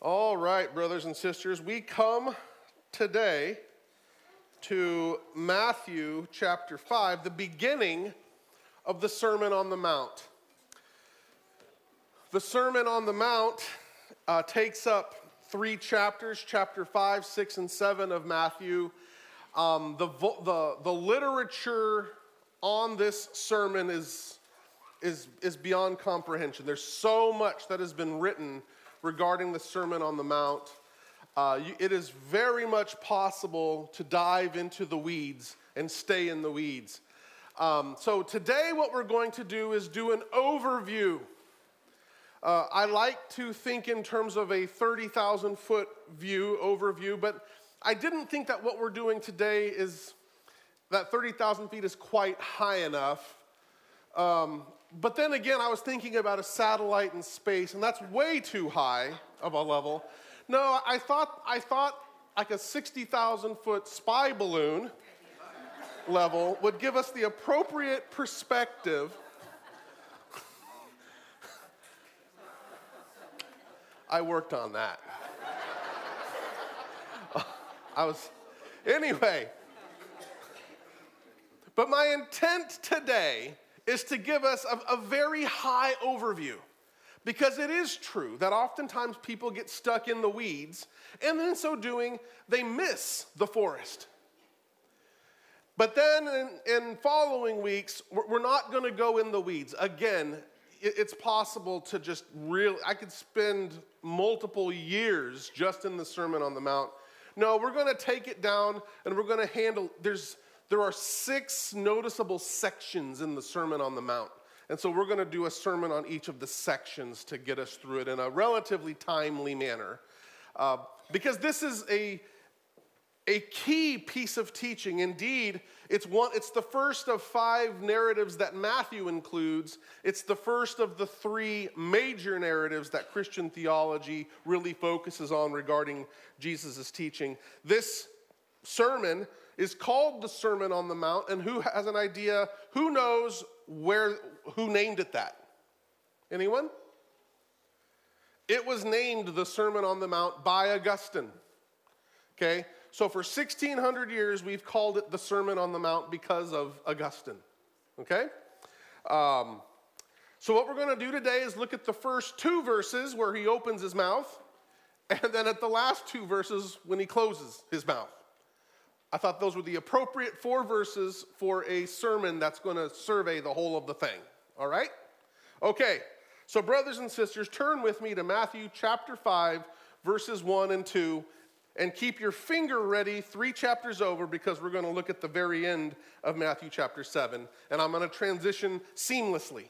All right, brothers and sisters, we come today to Matthew chapter 5, the beginning of the Sermon on the Mount. The Sermon on the Mount uh, takes up three chapters chapter 5, 6, and 7 of Matthew. Um, the, the, the literature on this sermon is, is, is beyond comprehension. There's so much that has been written regarding the Sermon on the Mount. Uh, you, it is very much possible to dive into the weeds and stay in the weeds. Um, so, today, what we're going to do is do an overview. Uh, I like to think in terms of a 30,000 foot view, overview, but I didn't think that what we're doing today is that 30,000 feet is quite high enough. Um, but then again, I was thinking about a satellite in space, and that's way too high of a level. No, I thought, I thought like a 60,000 foot spy balloon level would give us the appropriate perspective. I worked on that. I was, anyway. But my intent today is to give us a, a very high overview. Because it is true that oftentimes people get stuck in the weeds, and in so doing, they miss the forest. But then in, in following weeks, we're not to go in the weeds. Again, it's possible to just really, I could spend multiple years just in the Sermon on the Mount. No, we're to take it down and we're to handle, there's, there are six noticeable sections in the Sermon on the Mount. And so we're going to do a sermon on each of the sections to get us through it in a relatively timely manner. Uh, because this is a, a key piece of teaching. Indeed, it's, one, it's the first of five narratives that Matthew includes. It's the first of the three major narratives that Christian theology really focuses on regarding Jesus' teaching. This sermon is called the Sermon on the Mount, and who has an idea? Who knows where, who named it that? Anyone? It was named the Sermon on the Mount by Augustine. Okay? So for 1600 years, we've called it the Sermon on the Mount because of Augustine. Okay? Um, so what we're going to do today is look at the first two verses where he opens his mouth, and then at the last two verses when he closes his mouth. I thought those were the appropriate four verses for a sermon that's going to survey the whole of the thing. All right? Okay, so brothers and sisters, turn with me to Matthew chapter 5, verses 1 and 2, and keep your finger ready three chapters over because we're going to look at the very end of Matthew chapter 7, and I'm going to transition seamlessly.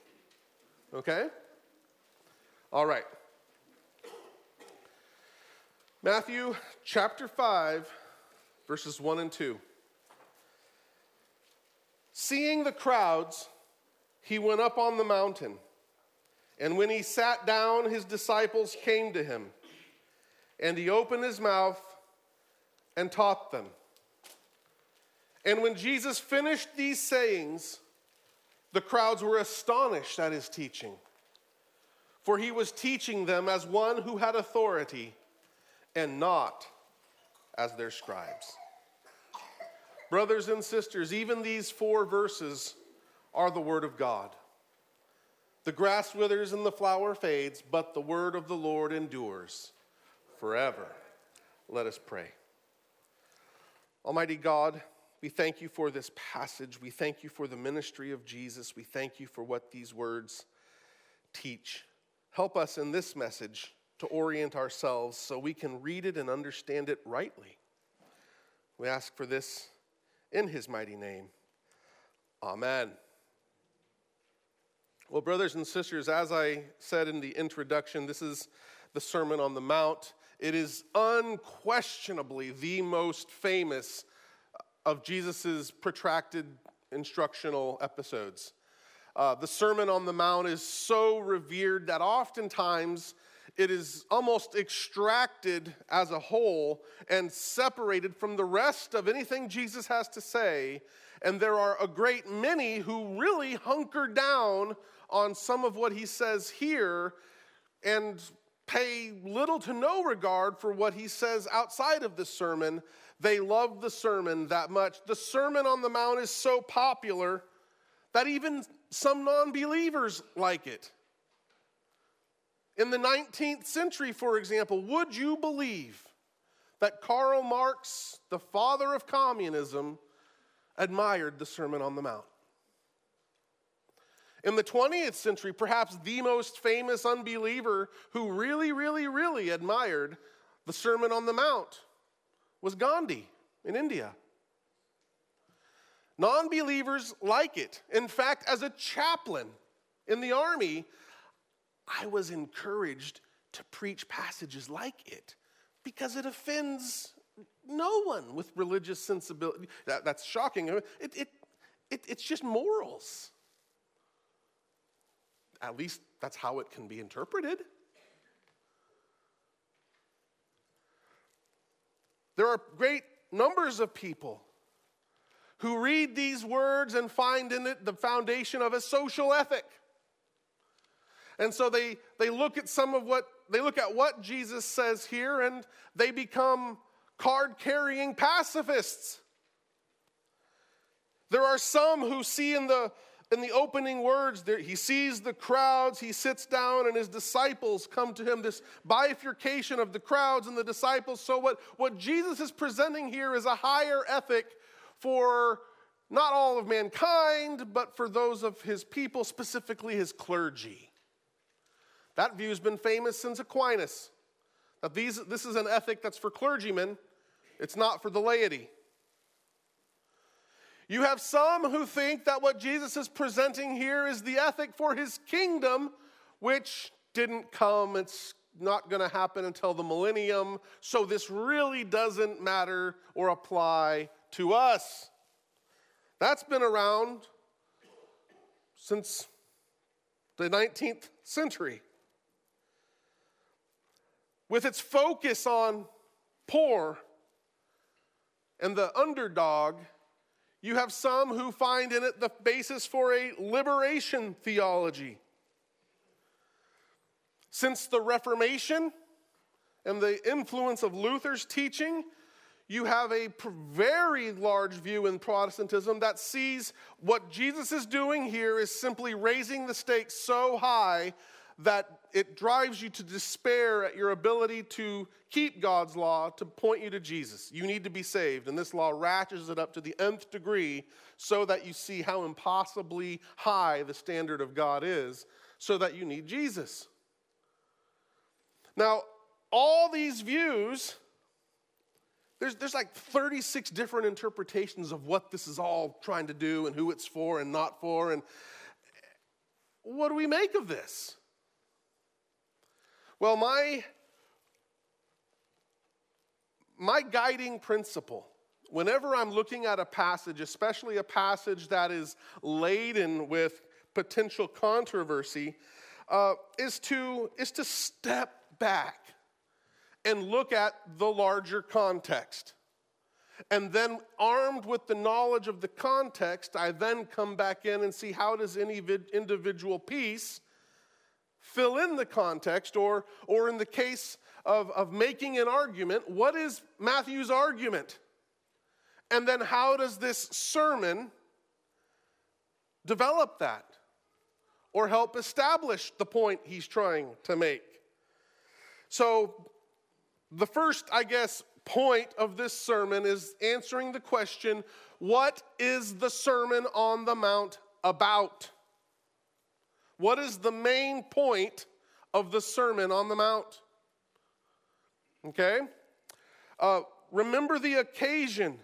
Okay? All right. Matthew chapter 5 verses 1 and 2. Seeing the crowds, he went up on the mountain. And when he sat down, his disciples came to him. And he opened his mouth and taught them. And when Jesus finished these sayings, the crowds were astonished at his teaching. For he was teaching them as one who had authority and not as their scribes. Brothers and sisters, even these four verses are the Word of God. The grass withers and the flower fades, but the Word of the Lord endures forever. Let us pray. Almighty God, we thank you for this passage. We thank you for the ministry of Jesus. We thank you for what these words teach. Help us in this message to orient ourselves so we can read it and understand it rightly. We ask for this in his mighty name. Amen. Well, brothers and sisters, as I said in the introduction, this is the Sermon on the Mount. It is unquestionably the most famous of Jesus' protracted instructional episodes. Uh, the Sermon on the Mount is so revered that oftentimes it is almost extracted as a whole and separated from the rest of anything Jesus has to say. And there are a great many who really hunker down on some of what he says here and pay little to no regard for what he says outside of the sermon. They love the sermon that much. The Sermon on the Mount is so popular that even some non believers like it. In the 19th century, for example, would you believe that Karl Marx, the father of communism, admired the Sermon on the Mount? In the 20th century, perhaps the most famous unbeliever who really, really, really admired the Sermon on the Mount was Gandhi in India. Non believers like it. In fact, as a chaplain in the army, I was encouraged to preach passages like it because it offends no one with religious sensibility. That, that's shocking. It, it, it, it's just morals. At least that's how it can be interpreted. There are great numbers of people who read these words and find in it the foundation of a social ethic. And so they, they look at some of what they look at what Jesus says here and they become card carrying pacifists. There are some who see in the in the opening words, there, he sees the crowds, he sits down, and his disciples come to him. This bifurcation of the crowds and the disciples. So, what, what Jesus is presenting here is a higher ethic for not all of mankind, but for those of his people, specifically his clergy. That view has been famous since Aquinas. That these, this is an ethic that's for clergymen, it's not for the laity. You have some who think that what Jesus is presenting here is the ethic for his kingdom, which didn't come. It's not going to happen until the millennium. So this really doesn't matter or apply to us. That's been around since the 19th century. With its focus on poor and the underdog you have some who find in it the basis for a liberation theology. Since the Reformation and the influence of Luther's teaching, you have a very large view in Protestantism that sees what Jesus is doing here is simply raising the stakes so high that it drives you to despair at your ability to keep God's law to point you to Jesus. You need to be saved. And this law ratchets it up to the nth degree so that you see how impossibly high the standard of God is, so that you need Jesus. Now, all these views, there's, there's like 36 different interpretations of what this is all trying to do and who it's for and not for. And what do we make of this? Well, my, my guiding principle, whenever I'm looking at a passage, especially a passage that is laden with potential controversy, uh, is, to, is to step back and look at the larger context. And then, armed with the knowledge of the context, I then come back in and see how does any individual piece fill in the context, or, or in the case of, of making an argument, what is Matthew's argument? And then how does this sermon develop that or help establish the point he's trying to make? So, the first, I guess, point of this sermon is answering the question what is the Sermon on the Mount about? What is the main point of the Sermon on the Mount? Okay? Uh, remember the occasion.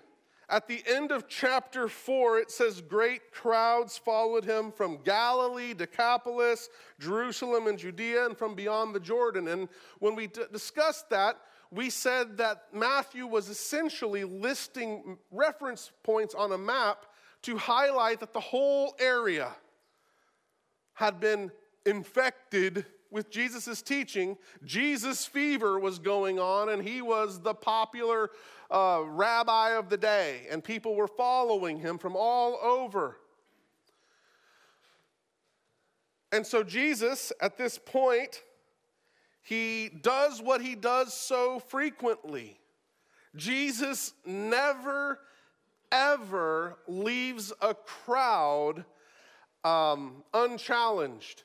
At the end of chapter 4, it says, Great crowds followed him from Galilee, Decapolis, Jerusalem, and Judea, and from beyond the Jordan. And when we d- discussed that, we said that Matthew was essentially listing reference points on a map to highlight that the whole area had been infected with Jesus' teaching. Jesus' fever was going on, and he was the popular uh, rabbi of the day, and people were following him from all over. And so, Jesus, at this point, he does what he does so frequently. Jesus never, ever leaves a crowd um, unchallenged.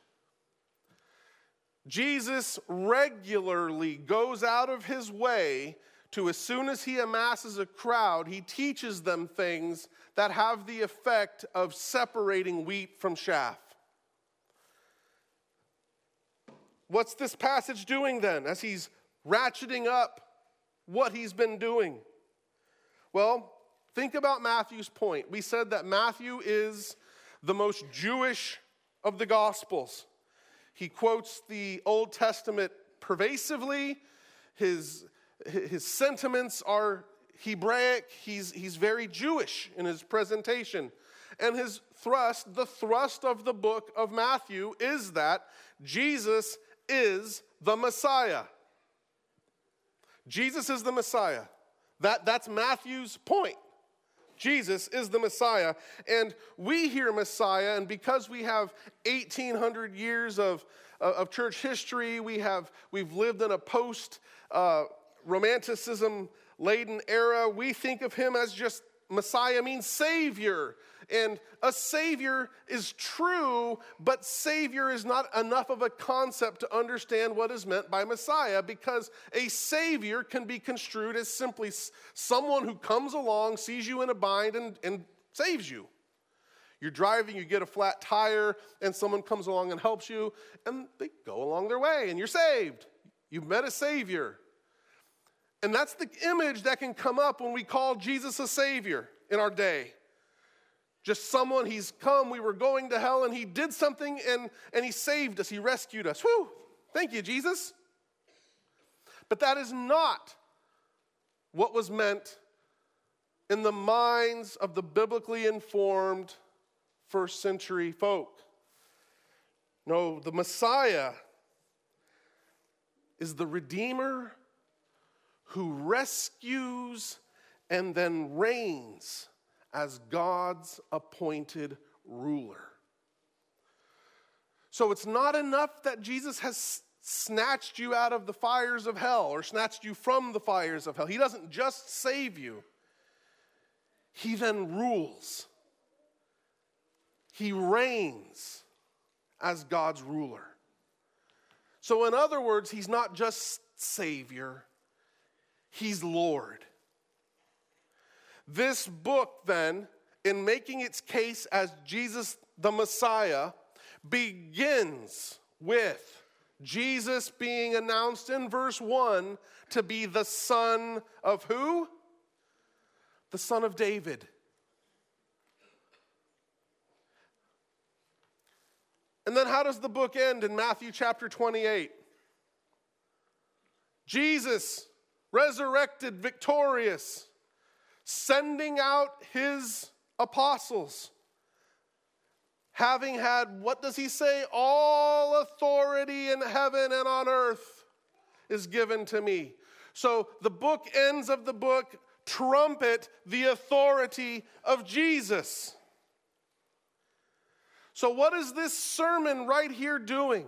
Jesus regularly goes out of his way to, as soon as he amasses a crowd, he teaches them things that have the effect of separating wheat from chaff. What's this passage doing then as he's ratcheting up what he's been doing? Well, think about Matthew's point. We said that Matthew is the most Jewish of the Gospels. He quotes the Old Testament pervasively. His, his sentiments are Hebraic. He's, he's very Jewish in his presentation. And his thrust, the thrust of the book of Matthew, is that Jesus is the Messiah. Jesus is the Messiah. That, that's Matthew's point. Jesus is the Messiah. And we hear Messiah, and because we have 1,800 years of, uh, of church history, we have, we've lived in a post uh, romanticism laden era, we think of him as just Messiah means Savior. And a Savior is true, but Savior is not enough of a concept to understand what is meant by Messiah because a Savior can be construed as simply someone who comes along, sees you in a bind, and, and saves you. You're driving, you get a flat tire, and someone comes along and helps you, and they go along their way, and you're saved. You've met a Savior. And that's the image that can come up when we call Jesus a Savior in our day. Just someone, he's come, we were going to hell, and he did something and, and he saved us, he rescued us. Whew, thank you, Jesus. But that is not what was meant in the minds of the biblically informed first century folk. No, the Messiah is the Redeemer who rescues and then reigns as God's appointed ruler. So it's not enough that Jesus has snatched you out of the fires of hell or snatched you from the fires of hell. He doesn't just save you, He then rules. He reigns as God's ruler. So, in other words, He's not just Savior, He's Lord. This book, then, in making its case as Jesus the Messiah, begins with Jesus being announced in verse 1 to be the son of who? The son of David. And then how does the book end in Matthew chapter 28? Jesus resurrected, victorious, sending out his apostles. Having had, what does he say? All authority in heaven and on earth is given to me. So the book ends of the book trumpet the authority of Jesus. So, what is this sermon right here doing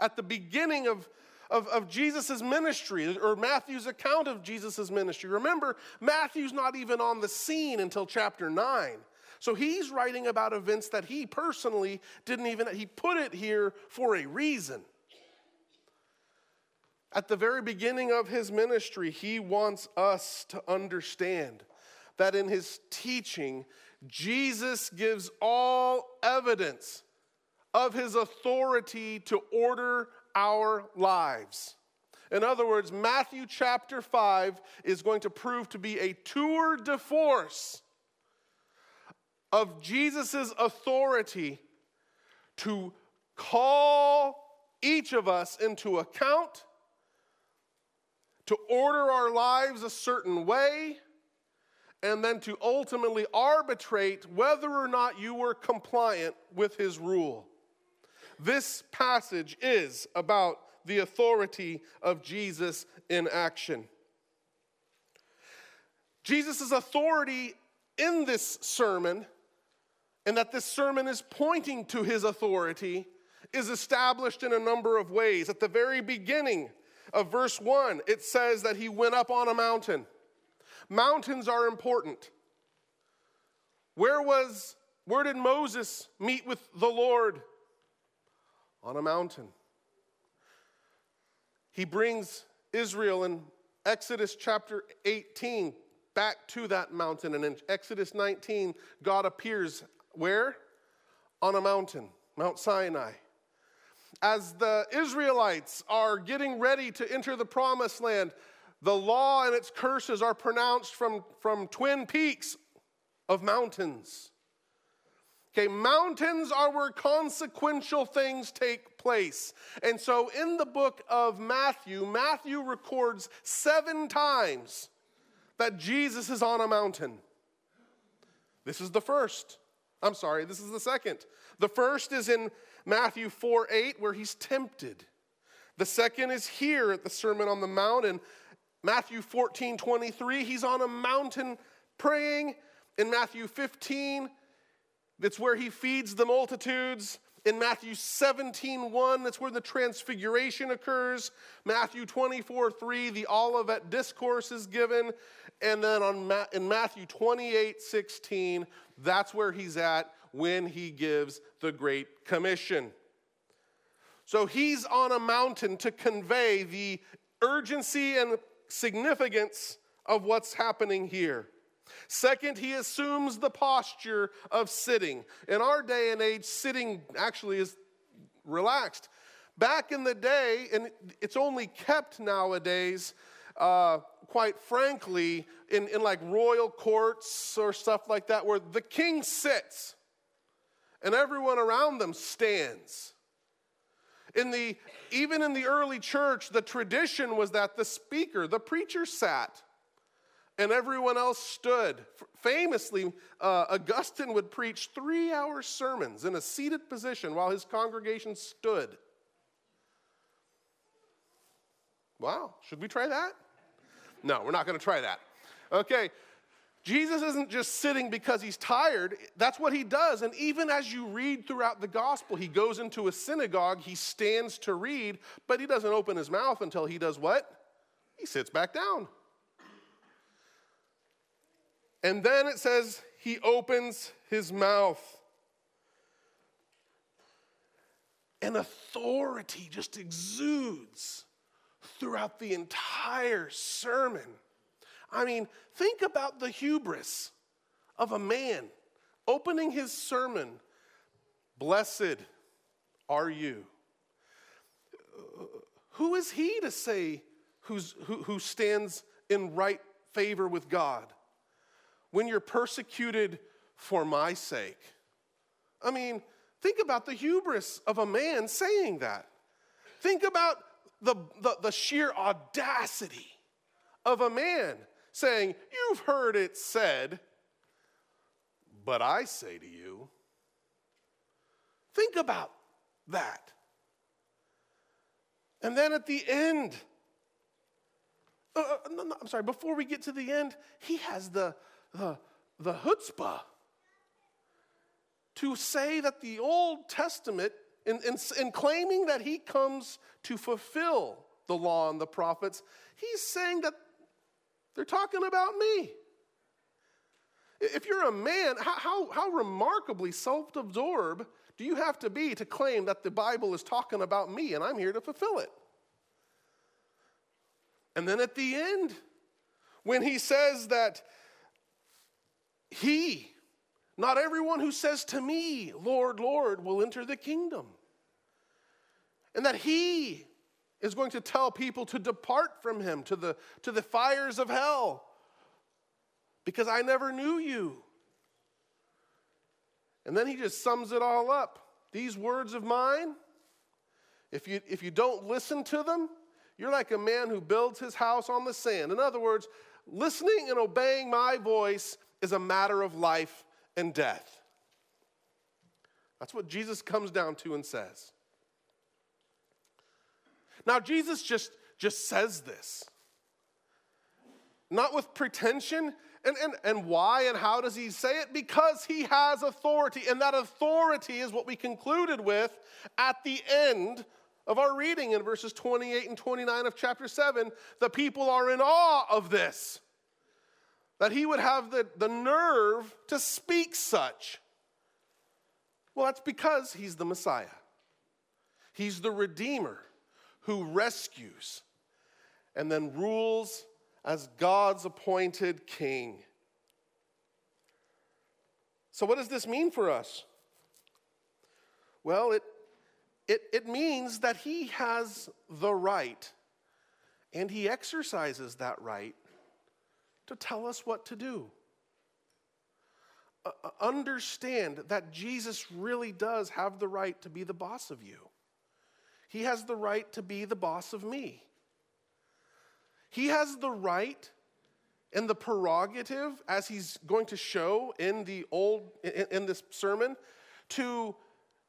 at the beginning of of, of Jesus' ministry or Matthew's account of Jesus' ministry. Remember, Matthew's not even on the scene until chapter 9. So he's writing about events that he personally didn't even, he put it here for a reason. At the very beginning of his ministry, he wants us to understand that in his teaching, Jesus gives all evidence of his authority to order our lives. In other words, Matthew chapter 5 is going to prove to be a tour de force of Jesus' authority to call each of us into account, to order our lives a certain way, and then to ultimately arbitrate whether or not you were compliant with his rule. This passage is about the authority of Jesus in action. Jesus' authority in this sermon, and that this sermon is pointing to his authority, is established in a number of ways. At the very beginning of verse 1, it says that he went up on a mountain. Mountains are important. Where was where did Moses meet with the Lord? On a mountain. He brings Israel in Exodus chapter 18 back to that mountain. And in Exodus 19, God appears where? On a mountain, Mount Sinai. As the Israelites are getting ready to enter the promised land, the law and its curses are pronounced from, from twin peaks of mountains. Okay, mountains are where consequential things take place. And so in the book of Matthew, Matthew records seven times that Jesus is on a mountain. This is the first. I'm sorry, this is the second. The first is in Matthew 4 8, where he's tempted. The second is here at the Sermon on the Mount. In Matthew 14 23, he's on a mountain praying. In Matthew 15, that's where he feeds the multitudes. In Matthew 17, 1, that's where the transfiguration occurs. Matthew 24, 3, the Olivet discourse is given. And then on Ma- in Matthew 28, 16, that's where he's at when he gives the Great Commission. So he's on a mountain to convey the urgency and significance of what's happening here. Second, he assumes the posture of sitting. In our day and age, sitting actually is relaxed. Back in the day, and it's only kept nowadays, uh, quite frankly, in, in like royal courts or stuff like that, where the king sits and everyone around them stands. In the, even in the early church, the tradition was that the speaker, the preacher, sat and everyone else stood. Famously, uh, Augustine would preach three hour sermons in a seated position while his congregation stood. Wow, should we try that? No, we're not going to try that. Okay, Jesus isn't just sitting because he's tired. That's what he does. And even as you read throughout the gospel, he goes into a synagogue, he stands to read, but he doesn't open his mouth until he does what? He sits back down. And then it says he opens his mouth. And authority just exudes throughout the entire sermon. I mean, think about the hubris of a man opening his sermon Blessed are you. Who is he to say who, who stands in right favor with God? When you're persecuted for my sake. I mean, think about the hubris of a man saying that. Think about the, the, the sheer audacity of a man saying, You've heard it said, but I say to you. Think about that. And then at the end, uh, uh no, no, I'm sorry, before we get to the end, he has the, the, the chutzpah to say that the Old Testament, in, in, in, claiming that he comes to fulfill the law and the prophets, he's saying that they're talking about me. If you're a man, how, how, how remarkably self absorbed do you have to be to claim that the Bible is talking about me and I'm here to fulfill it? And then at the end, when he says that he, not everyone who says to me, Lord, Lord, will enter the kingdom. And that He is going to tell people to depart from Him to the, to the fires of hell because I never knew you. And then He just sums it all up. These words of mine, if you, if you don't listen to them, you're like a man who builds his house on the sand. In other words, listening and obeying my voice is a matter of life and death. That's what Jesus comes down to and says. Now, Jesus just, just says this, not with pretension. And, and, and why and how does he say it? Because he has authority. And that authority is what we concluded with at the end of our reading in verses 28 and 29 of chapter 7. The people are in awe of this, that he would have the, the nerve to speak such. Well, that's because he's the Messiah, he's the Redeemer who rescues and then rules as God's appointed king. So, what does this mean for us? Well, it, it, it means that he has the right, and he exercises that right to tell us what to do. Uh, uh understand that Jesus really does have the right to be the boss of you. He has the right to be the boss of me. He has the right and the prerogative, as he's going to show in the old in, in this sermon, to,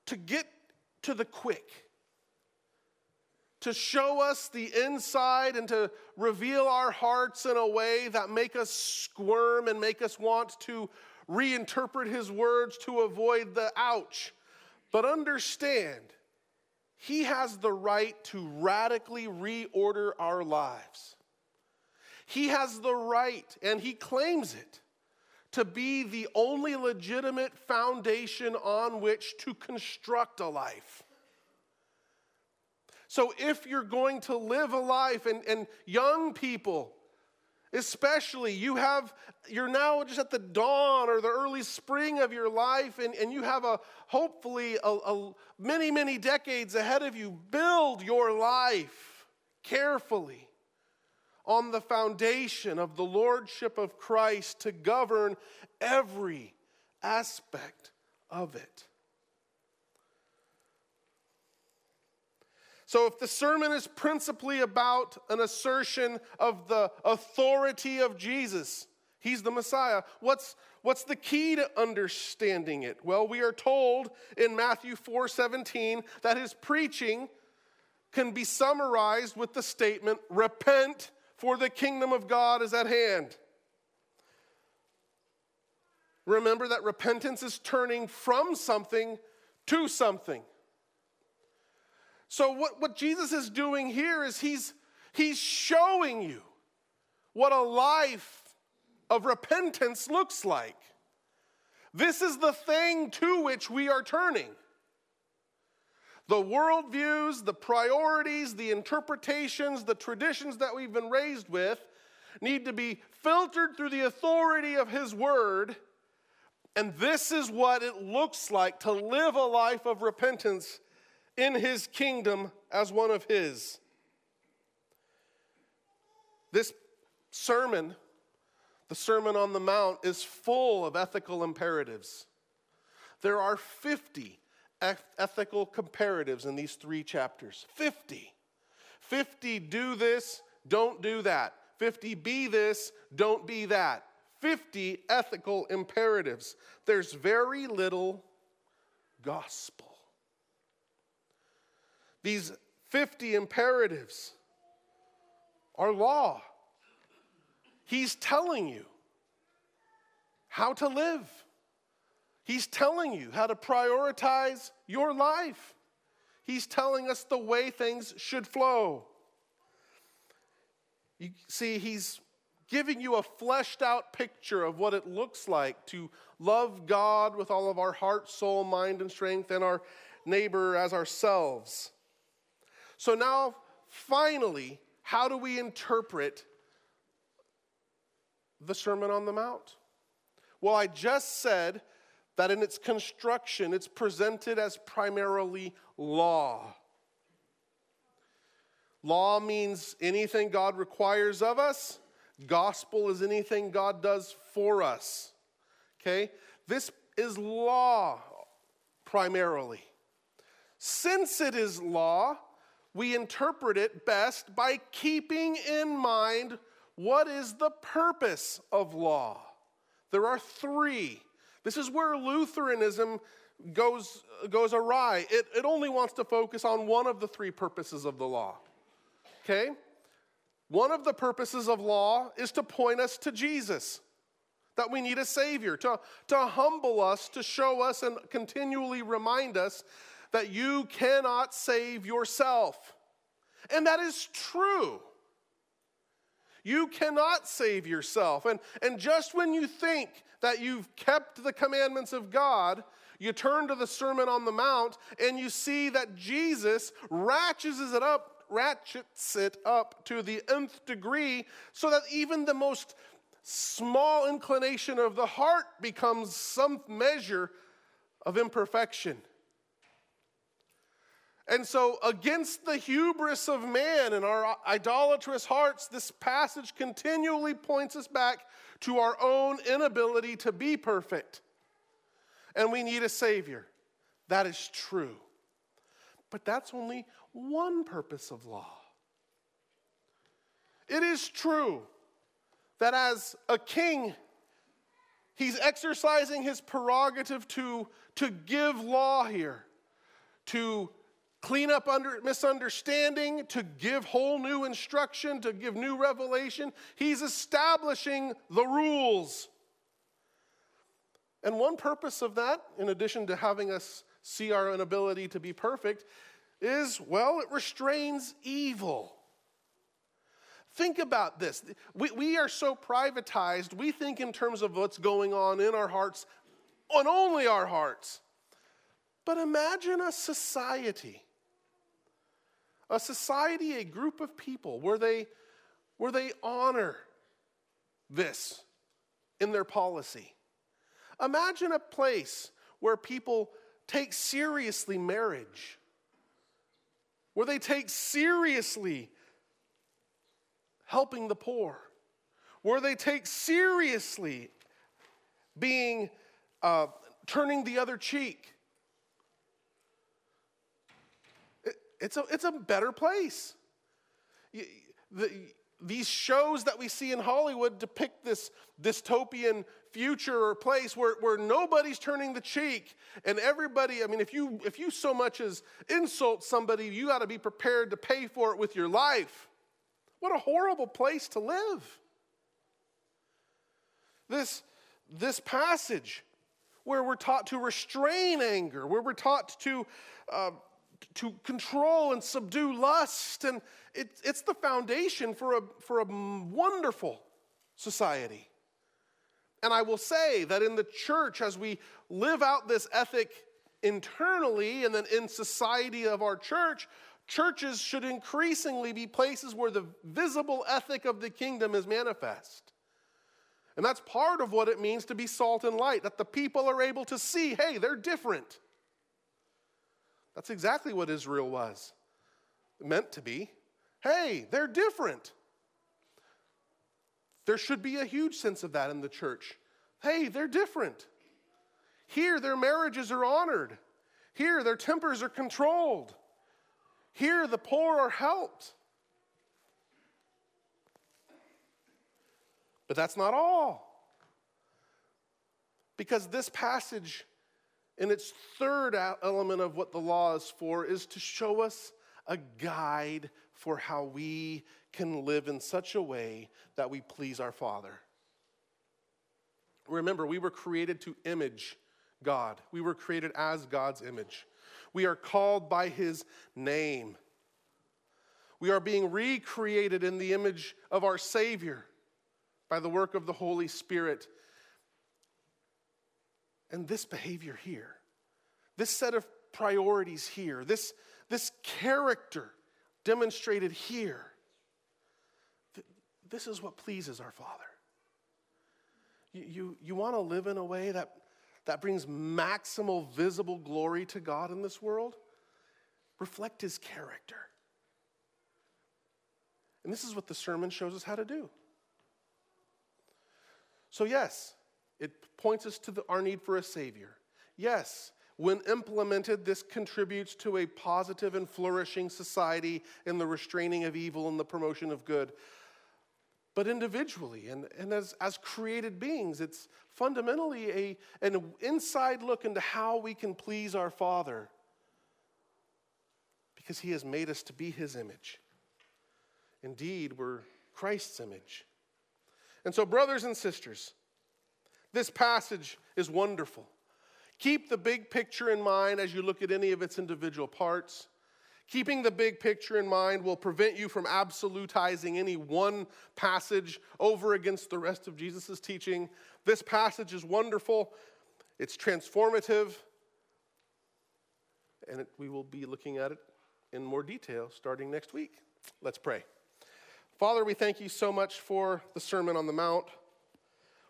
to get to the quick, to show us the inside and to reveal our hearts in a way that make us squirm and make us want to reinterpret his words to avoid the ouch. But understand, he has the right to radically reorder our lives. He has the right, and he claims it, to be the only legitimate foundation on which to construct a life. So, if you're going to live a life, and, and young people, especially, you have, you're now just at the dawn or the early spring of your life, and, and you have a hopefully a, a many, many decades ahead of you. Build your life carefully on the foundation of the Lordship of Christ to govern every aspect of it. So, if the sermon is principally about an assertion of the authority of Jesus, he's the Messiah, what's, what's the key to understanding it? Well, we are told in Matthew 4 17 that his preaching can be summarized with the statement repent for the kingdom of God is at hand. Remember that repentance is turning from something to something. So, what, what Jesus is doing here is he's, he's showing you what a life of repentance looks like. This is the thing to which we are turning. The worldviews, the priorities, the interpretations, the traditions that we've been raised with need to be filtered through the authority of His Word. And this is what it looks like to live a life of repentance in His kingdom as one of His. This sermon, the Sermon on the Mount, is full of ethical imperatives. There are 50 ethical comparatives in these three chapters 50. 50 do this, don't do that. 50 be this, don't be that. 50 ethical imperatives. There's very little gospel. These 50 imperatives are law. He's telling you how to live. He's telling you how to prioritize your life. He's telling us the way things should flow. You see, he's giving you a fleshed out picture of what it looks like to love God with all of our heart, soul, mind, and strength, and our neighbor as ourselves. So now, finally, how do we interpret the Sermon on the Mount? Well, I just said that in its construction, it's presented as primarily law. Law means anything God requires of us. Gospel is anything God does for us. Okay? This is law primarily. Since it is law, we interpret it best by keeping in mind what is the purpose of law. There are three this is where Lutheranism goes, goes awry. It, it only wants to focus on one of the three purposes of the law. Okay? One of the purposes of law is to point us to Jesus. that we need a Savior, to, to humble us, to show us, and continually remind us that you cannot save yourself. And that is true. You cannot save yourself. And, and just when you think that you've kept the commandments of God, you turn to the Sermon on the Mount and you see that Jesus ratchets it up, ratchets it up to the nth degree so that even the most small inclination of the heart becomes some measure of imperfection. And so, against the hubris of man and our idolatrous hearts, this passage continually points us back to our own inability to be perfect. And we need a Savior. That is true. But that's only one purpose of law. It is true that as a king, he's exercising his prerogative to, to give law here, to clean up under misunderstanding, to give whole new instruction, to give new revelation. He's establishing the rules. And one purpose of that, in addition to having us see our inability to be perfect, is well, it restrains evil. Think about this. We, we are so privatized, we think in terms of what's going on in our hearts, on only our hearts. But imagine a society, a society, a group of people where they, where they honor this in their policy. Imagine a place where people take seriously marriage, where they take seriously helping the poor, where they take seriously being uh, turning the other cheek. It, it's, a, it's a better place. The, these shows that we see in Hollywood depict this dystopian future or place where, where nobody's turning the cheek and everybody, I mean, if you if you so much as insult somebody, you got to be prepared to pay for it with your life. What a horrible place to live. This, this passage where we're taught to restrain anger, where we're taught to, uh, to control and subdue lust, and it, it's the foundation for a, for a wonderful society. And I will say that in the church, as we live out this ethic internally and then in society of our church, churches should increasingly be places where the visible ethic of the kingdom is manifest. And that's part of what it means to be salt and light, that the people are able to see, hey, they're different. That's exactly what Israel was meant to be. Hey, they're different. There should be a huge sense of that in the church. Hey, they're different. Here, their marriages are honored. Here, their tempers are controlled. Here, the poor are helped. But that's not all. Because this passage, in its third element of what the law is for, is to show us a guide for how we can live in such a way that we please our Father. Remember, we were created to image God, we were created as God's image. We are called by his name. We are being recreated in the image of our Savior by the work of the Holy Spirit. And this behavior here, this set of priorities here, this, this character demonstrated here, this is what pleases our Father. You, you, you want to live in a way that that brings maximal visible glory to God in this world, reflect his character. And this is what the sermon shows us how to do. So, yes, it points us to the, our need for a Savior. Yes, when implemented, this contributes to a positive and flourishing society in the restraining of evil and the promotion of good. But individually and, and as, as created beings, it's fundamentally a, an inside look into how we can please our Father because He has made us to be His image. Indeed, we're Christ's image. And so, brothers and sisters, This passage is wonderful. Keep the big picture in mind as you look at any of its individual parts. Keeping the big picture in mind will prevent you from absolutizing any one passage over against the rest of Jesus' teaching. This passage is wonderful, it's transformative, and it, we will be looking at it in more detail starting next week. Let's pray. Father, we thank you so much for the Sermon on the Mount.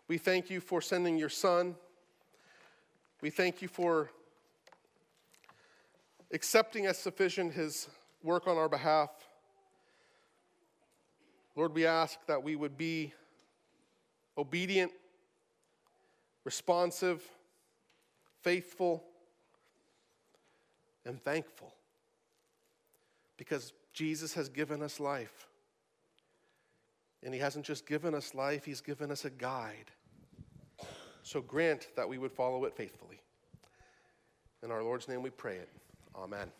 We thank you for sending your Son. We thank you for accepting as sufficient his work on our behalf. Lord, we ask that we would be obedient, responsive, faithful, and thankful because Jesus has given us life. And he hasn't just given us life, he's given us a guide. So grant that we would follow it faithfully. In our Lord's name we pray it. Amen.